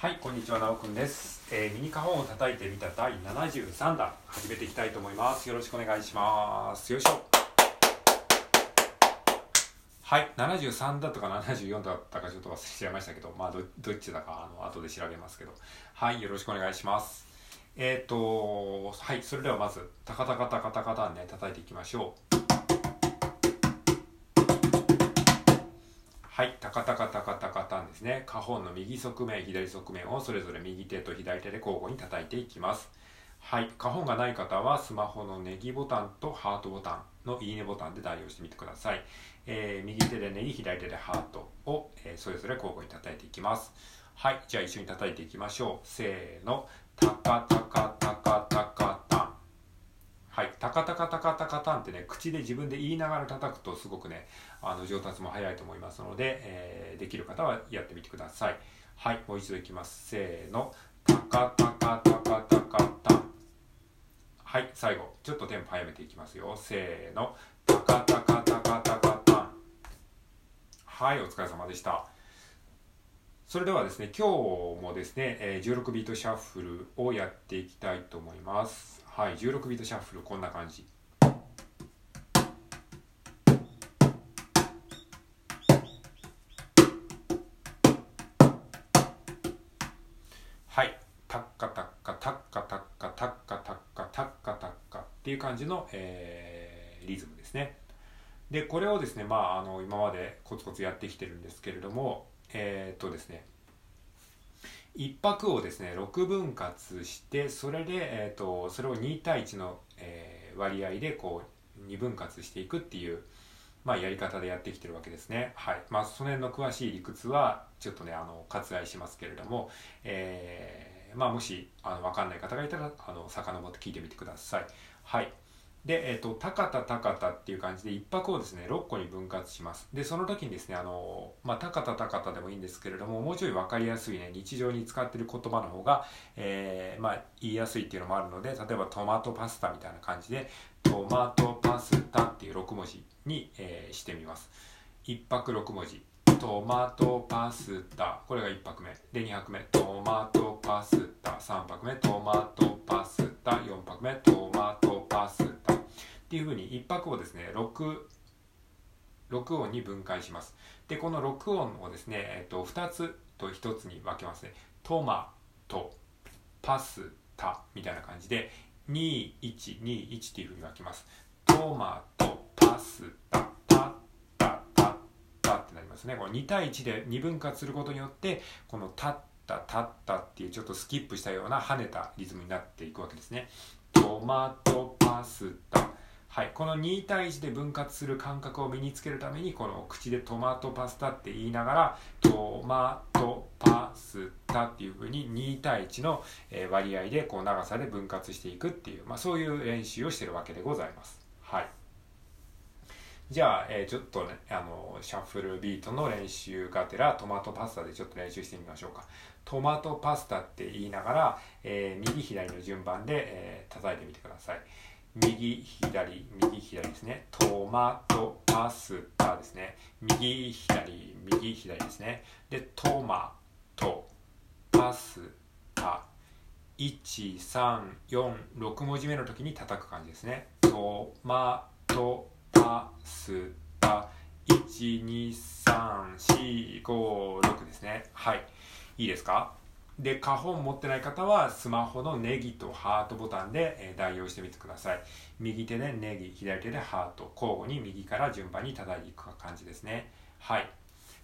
はい、こんにちは、なおくんです。えーミニカホンを叩いてみた第73弾、始めていきたいと思います。よろしくお願いします。よいしょ。はい、73だったか74だったかちょっと忘れちゃいましたけど、まあど、どっちだか、あの、後で調べますけど。はい、よろしくお願いします。えっ、と、はい、それではまず、タカタカタカタカタンね、叩いていきましょう。はい、タカタカタカタカですね。カホンの右側面、左側面をそれぞれ右手と左手で交互に叩いていきます。はい、カホンがない方はスマホのネギボタンとハートボタンのいいねボタンで代用してみてください。えー右手でネギ、左手でハートを、えーそれぞれ交互に叩いていきます。はい、じゃあ一緒に叩いていきましょう。せーの、タカタカタカタカ。はい、タカタカタカタカタンってね、口で自分で言いながら叩くとすごくね、あの上達も早いと思いますので、えーできる方はやってみてください。はい、もう一度いきます。せーの、タカタカタカタカタン。はい、最後、ちょっとテンポ早めていきますよ。せーの、タカタカタカタカタン。はい、お疲れ様でした。それではですね、今日もですね、え16ビートシャッフルをやっていきたいと思います。はい、16ビートシャッフルこんな感じ。はい、タッカタッカタッカタッカタッカタッカタッカタッカっていう感じの、えーリズムですね。で、これをですね、まあ、あの、今までコツコツやってきてるんですけれども、えーっとですね、一拍をですね、6分割して、それで、えーっと、それを2対1の、えー割合で、こう、2分割していくっていう、まあ、やり方でやってきてるわけですね。はい。まあ、その辺の詳しい理屈は、ちょっとね、あの、割愛しますけれども、えーまあ、もし、あの、わかんない方がいたら、あの、遡って聞いてみてください。はい。で、えっ、と、高田高田っていう感じで、一拍をですね、6個に分割します。で、その時にですね、あの、まあ、高田高田でもいいんですけれども、もうちょいわかりやすいね、日常に使ってる言葉の方が、えーまあ、言いやすいっていうのもあるので、例えばトマトパスタみたいな感じで、トマトパスタっていう6文字に、えーしてみます。一拍6文字。トマトパスタ。これが1拍目。で、2拍目。トマトパスタ。3拍目。トマトパスタ。4拍目。トマトパスタ。っていうふうに1拍をですね、6、6音に分解します。で、この6音をですね、えっと、2つと1つに分けますね。トマト、パスタみたいな感じで、2、1、2、1っていうふうに分けます。トマト、パスタパッ、タタタタってなりますね。この2対1で2分割することによって、このタッタタッタっていうちょっとスキップしたような跳ねたリズムになっていくわけですね。トマトパスタ。はい、この2対1で分割する感覚を身につけるためにこの口でトマトパスタって言いながらトマトパスタっていう風に2対1の割合でこう長さで分割していくっていう、まあ、そういう練習をしてるわけでございます。はいじゃあ、えーちょっとね、あの、シャッフルビートの練習がてら、トマトパスタでちょっと練習してみましょうか。トマトパスタって言いながら、えー右左の順番で、えー叩いてみてください。右、左、右、左ですね。トマトパスタですね。右、左、右、左ですね。で、トマトパスタ。1、3、4、6文字目の時に叩く感じですね。トマトパスタ。1、2、3、4、5、6ですね。はい。いいですか？で、花本持ってない方は、スマホのネギとハートボタンで、代用してみてください。右手でネギ、左手でハート、交互に右から順番に叩いていく感じですね。はい。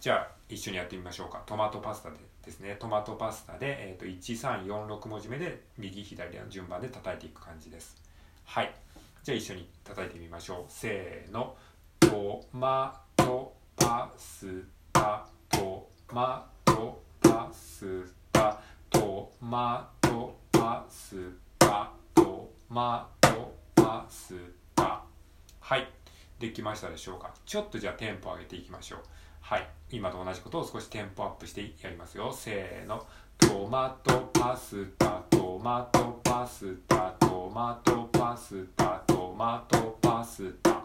じゃあ、一緒にやってみましょうか。トマトパスタでですね。トマトパスタで、えっ、と、1、3、4、6文字目で、右、左の順番で叩いていく感じです。はい。じゃあ、一緒に叩いてみましょう。せーの。トマトパスタ、トマトパスタ、トマトパスタ、トマトパスタ。はい。できましたでしょうかちょっとじゃあテンポ上げていきましょう。はい。今と同じことを少しテンポアップしてやりますよ。せーの。トマトパスタ、トマトパスタ、トマトパスタ、トマトパスタ。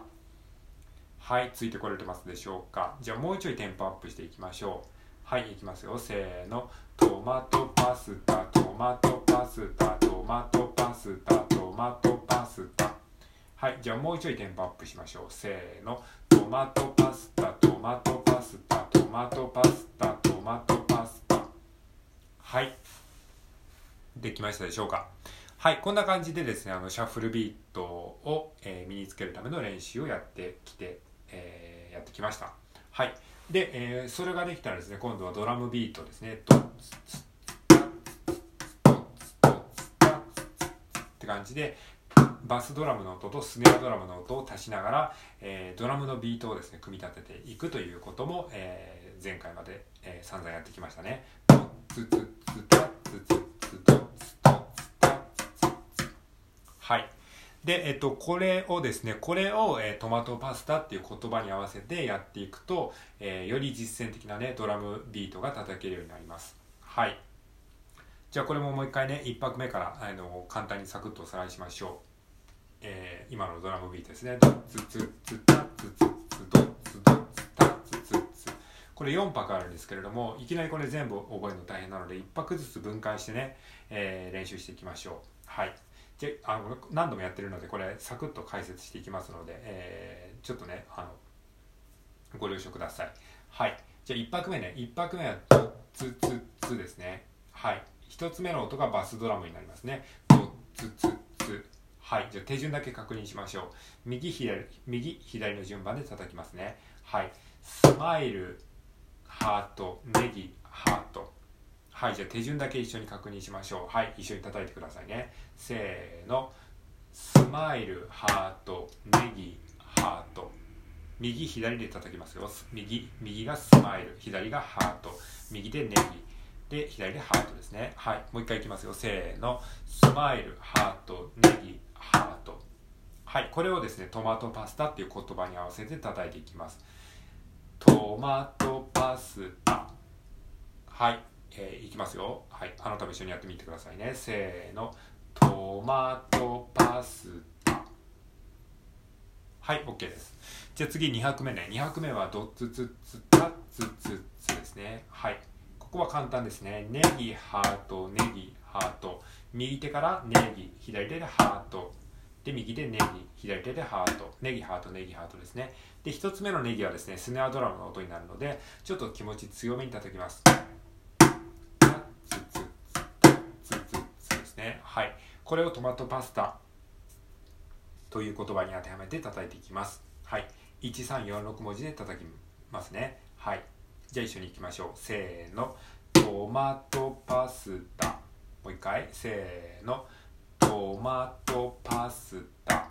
はい、ついてこれてますでしょうかじゃあもうちょいテンポアップしていきましょう。はいいきますよ。せーの。トマトパスタ。トマトパスタ。トマトパスタ。トマトパスタ。はいじゃあもうちょいテンポアップしましょう。せーの。トマトパスタ。トマトパスタ。トマトパスタ。トマトパスタ。はい。できましたでしょうか。はいこんな感じでですねあのシャッフルビートを、えー、身につけるための練習をやってきて、えー、やってきました。はい。で、えー、それができたらですね今度はドラムビートですねって感じでバスドラムの音とスネアドラムの音を足しながら、えー、ドラムのビートをですね組み立てていくということも、えー、前回まで、えー、散々やってきましたね。はいで、えっと、これをですね、これを、えー、トマトパスタっていう言葉に合わせてやっていくと、えー、より実践的なね、ドラムビートが叩けるようになります。はい。じゃあこれももう一回ね、一拍目からあの簡単にサクッとおさらいしましょう。えー、今のドラムビートですね。ドツツツタツツツドツドツタツツツ。これ4拍あるんですけれども、いきなりこれ全部覚えるの大変なので、1拍ずつ分解してね、えー、練習していきましょう。はい。じゃあの何度もやってるので、これサクッと解説していきますので、えー、ちょっとね、あの、ご了承ください。はい。じゃあ1拍目ね、1拍目はドツツツですね。はい。1つ目の音がバスドラムになりますね。ドッツツツ。はい。じゃあ手順だけ確認しましょう。右、左、右、左の順番で叩きますね。はい。スマイル、ハート、ネギ、ハート。はい。じゃあ手順だけ一緒に確認しましょう。はい。一緒に叩いてくださいね。せーの。スマイル、ハート、ネギ、ハート。右、左で叩きますよ。右、右がスマイル、左がハート、右でネギ。で、左でハートですね。はい。もう一回いきますよ。せーの。スマイル、ハート、ネギ、ハート。はい。これをですね、トマトパスタっていう言葉に合わせて叩いていきます。トマトパスタ。はい。えー、いきますよ。はい。あなたも一緒にやってみてくださいね。せーの。トマトパスタ。はい、OK です。じゃあ次2拍目ね。2拍目はドッツツツタツツツですね。はい。ここは簡単ですね。ネギ、ハート、ネギ、ハート。右手からネギ、左手でハート。で、右でネギ、左手でハート。ネギ、ハート、ネギ、ハートですね。で、一つ目のネギはですね、スネアドラムの音になるので、ちょっと気持ち強めに叩きます。はい。これをトマトパスタという言葉に当てはめて叩いていきます。はい。1346文字で叩きますね。はい。じゃあ一緒にいきましょう。せーの。トマトパスタ。もう一回。せーの。トマトパスタ。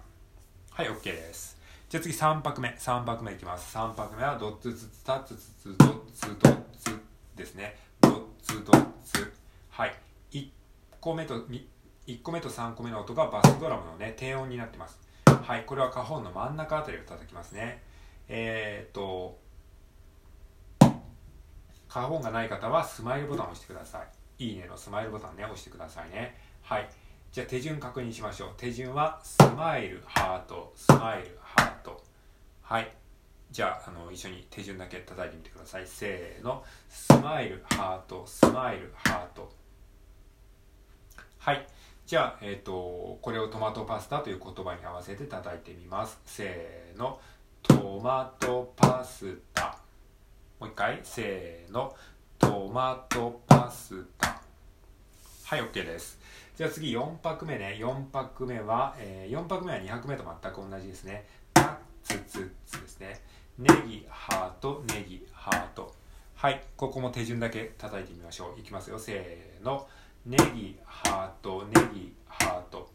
はい、OK です。じゃあ次3拍目。3拍目いきます。3拍目はドッツツツタツツツドッツドッツですね。ドッツドッツ。はい。1個目と1個目と3個目の音がバスドラムのね、低音になってます。はい。これはカホンの真ん中あたりを叩きますね。えー、っと、カホンがない方はスマイルボタンを押してください。いいねのスマイルボタンね、押してくださいね。はい。じゃあ手順確認しましょう。手順はスマイル、ハート、スマイル、ハート。はい。じゃあ、あの、一緒に手順だけ叩いてみてください。せーの。スマイル、ハート、スマイル、ハート。はい。じゃあ、えっ、ー、と、これをトマトパスタという言葉に合わせて叩いてみます。せーの。トマトパスタ。もう一回。せーの。トマトパスタ。はい OK です。じゃあ次4拍目ね。4拍目は、えー、4拍目は2拍目と全く同じですね。タツツツですね。ネギハートネギハート。はいここも手順だけ叩いてみましょう。いきますよ。せーの。ネギハートネギハート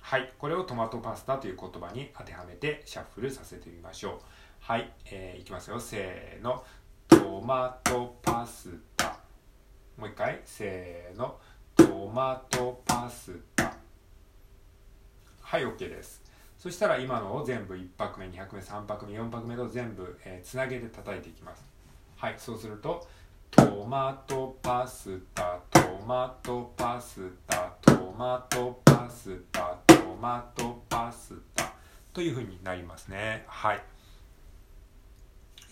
はいこれをトマトパスタという言葉に当てはめてシャッフルさせてみましょうはい、えー、いきますよ。せーの。トマトパスタ。もう一回。せーの。トマトパスタ。はい、OK です。そしたら今のを全部1拍目、2拍目、3拍目、4拍目と全部、えー、つなげて叩いていきます。はい、そうすると、トマトパスタ、マトパスタ、トマトパスタ、トマトパスタ。というふうになりますね。はい。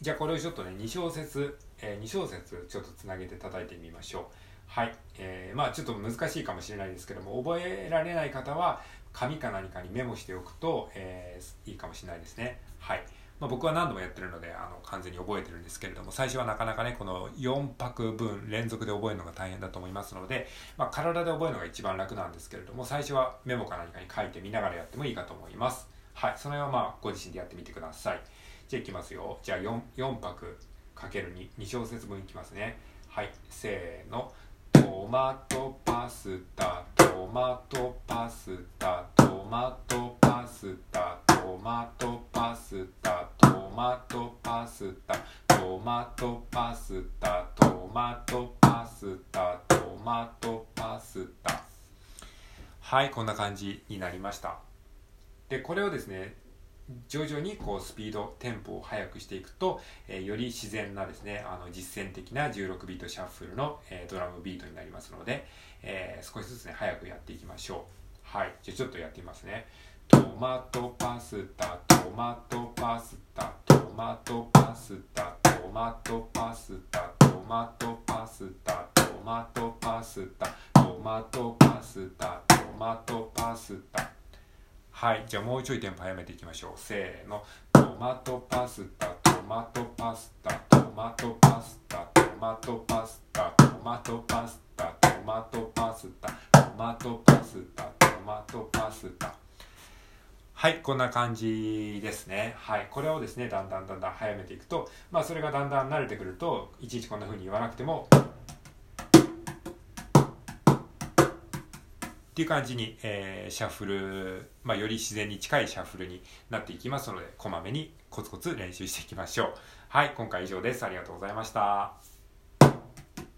じゃあこれをちょっとね2小節えー、2小節ちょっとつなげて叩いてみましょう。はい、えー、まあちょっと難しいかもしれないですけども覚えられない方は紙か何かにメモしておくと、えー、いいかもしれないですね。はい。まあ、僕は何度もやってるのであの完全に覚えてるんですけれども最初はなかなかねこの4拍分連続で覚えるのが大変だと思いますので、まあ、体で覚えるのが一番楽なんですけれども最初はメモか何かに書いてみながらやってもいいかと思います。はいその辺はまあご自身でやってみてください。じゃあいきますよ。じゃあ 4, 4拍かける 2, 2小節分いきますね。はいせーの。トマトパスタトマトパスタトマトパスタトマトパスタトマトパスタトマトパスタトマトパスタトマトパスタ。はいこんな感じになりました。でこれをですね徐々にこうスピードテンポを速くしていくと、えー、より自然なですねあの実践的な16ビートシャッフルの、えー、ドラムビートになりますので、えー、少しずつね速くやっていきましょう。はいじゃあちょっとやってみますね。トマトパスタトマトパスタトマトパスタトマトパスタトマトパスタトマトパスタトマトパスタトマトパスタ。はいじゃあもうちょいテンポ早めていきましょう。せーの。トマトパスタトマトパスタトマトパスタトマトパスタトマトパスタトマトパスタトマトパスタトマトパスタ。はいこんな感じですねはいこれをですねだんだんだんだん早めていくとまあそれがだんだん慣れてくるといちいちこんな風に言わなくてもっていう感じに、えー、シャッフル、まあ、より自然に近いシャッフルになっていきますので、こまめにコツコツ練習していきましょう。はい、今回以上です。ありがとうございました。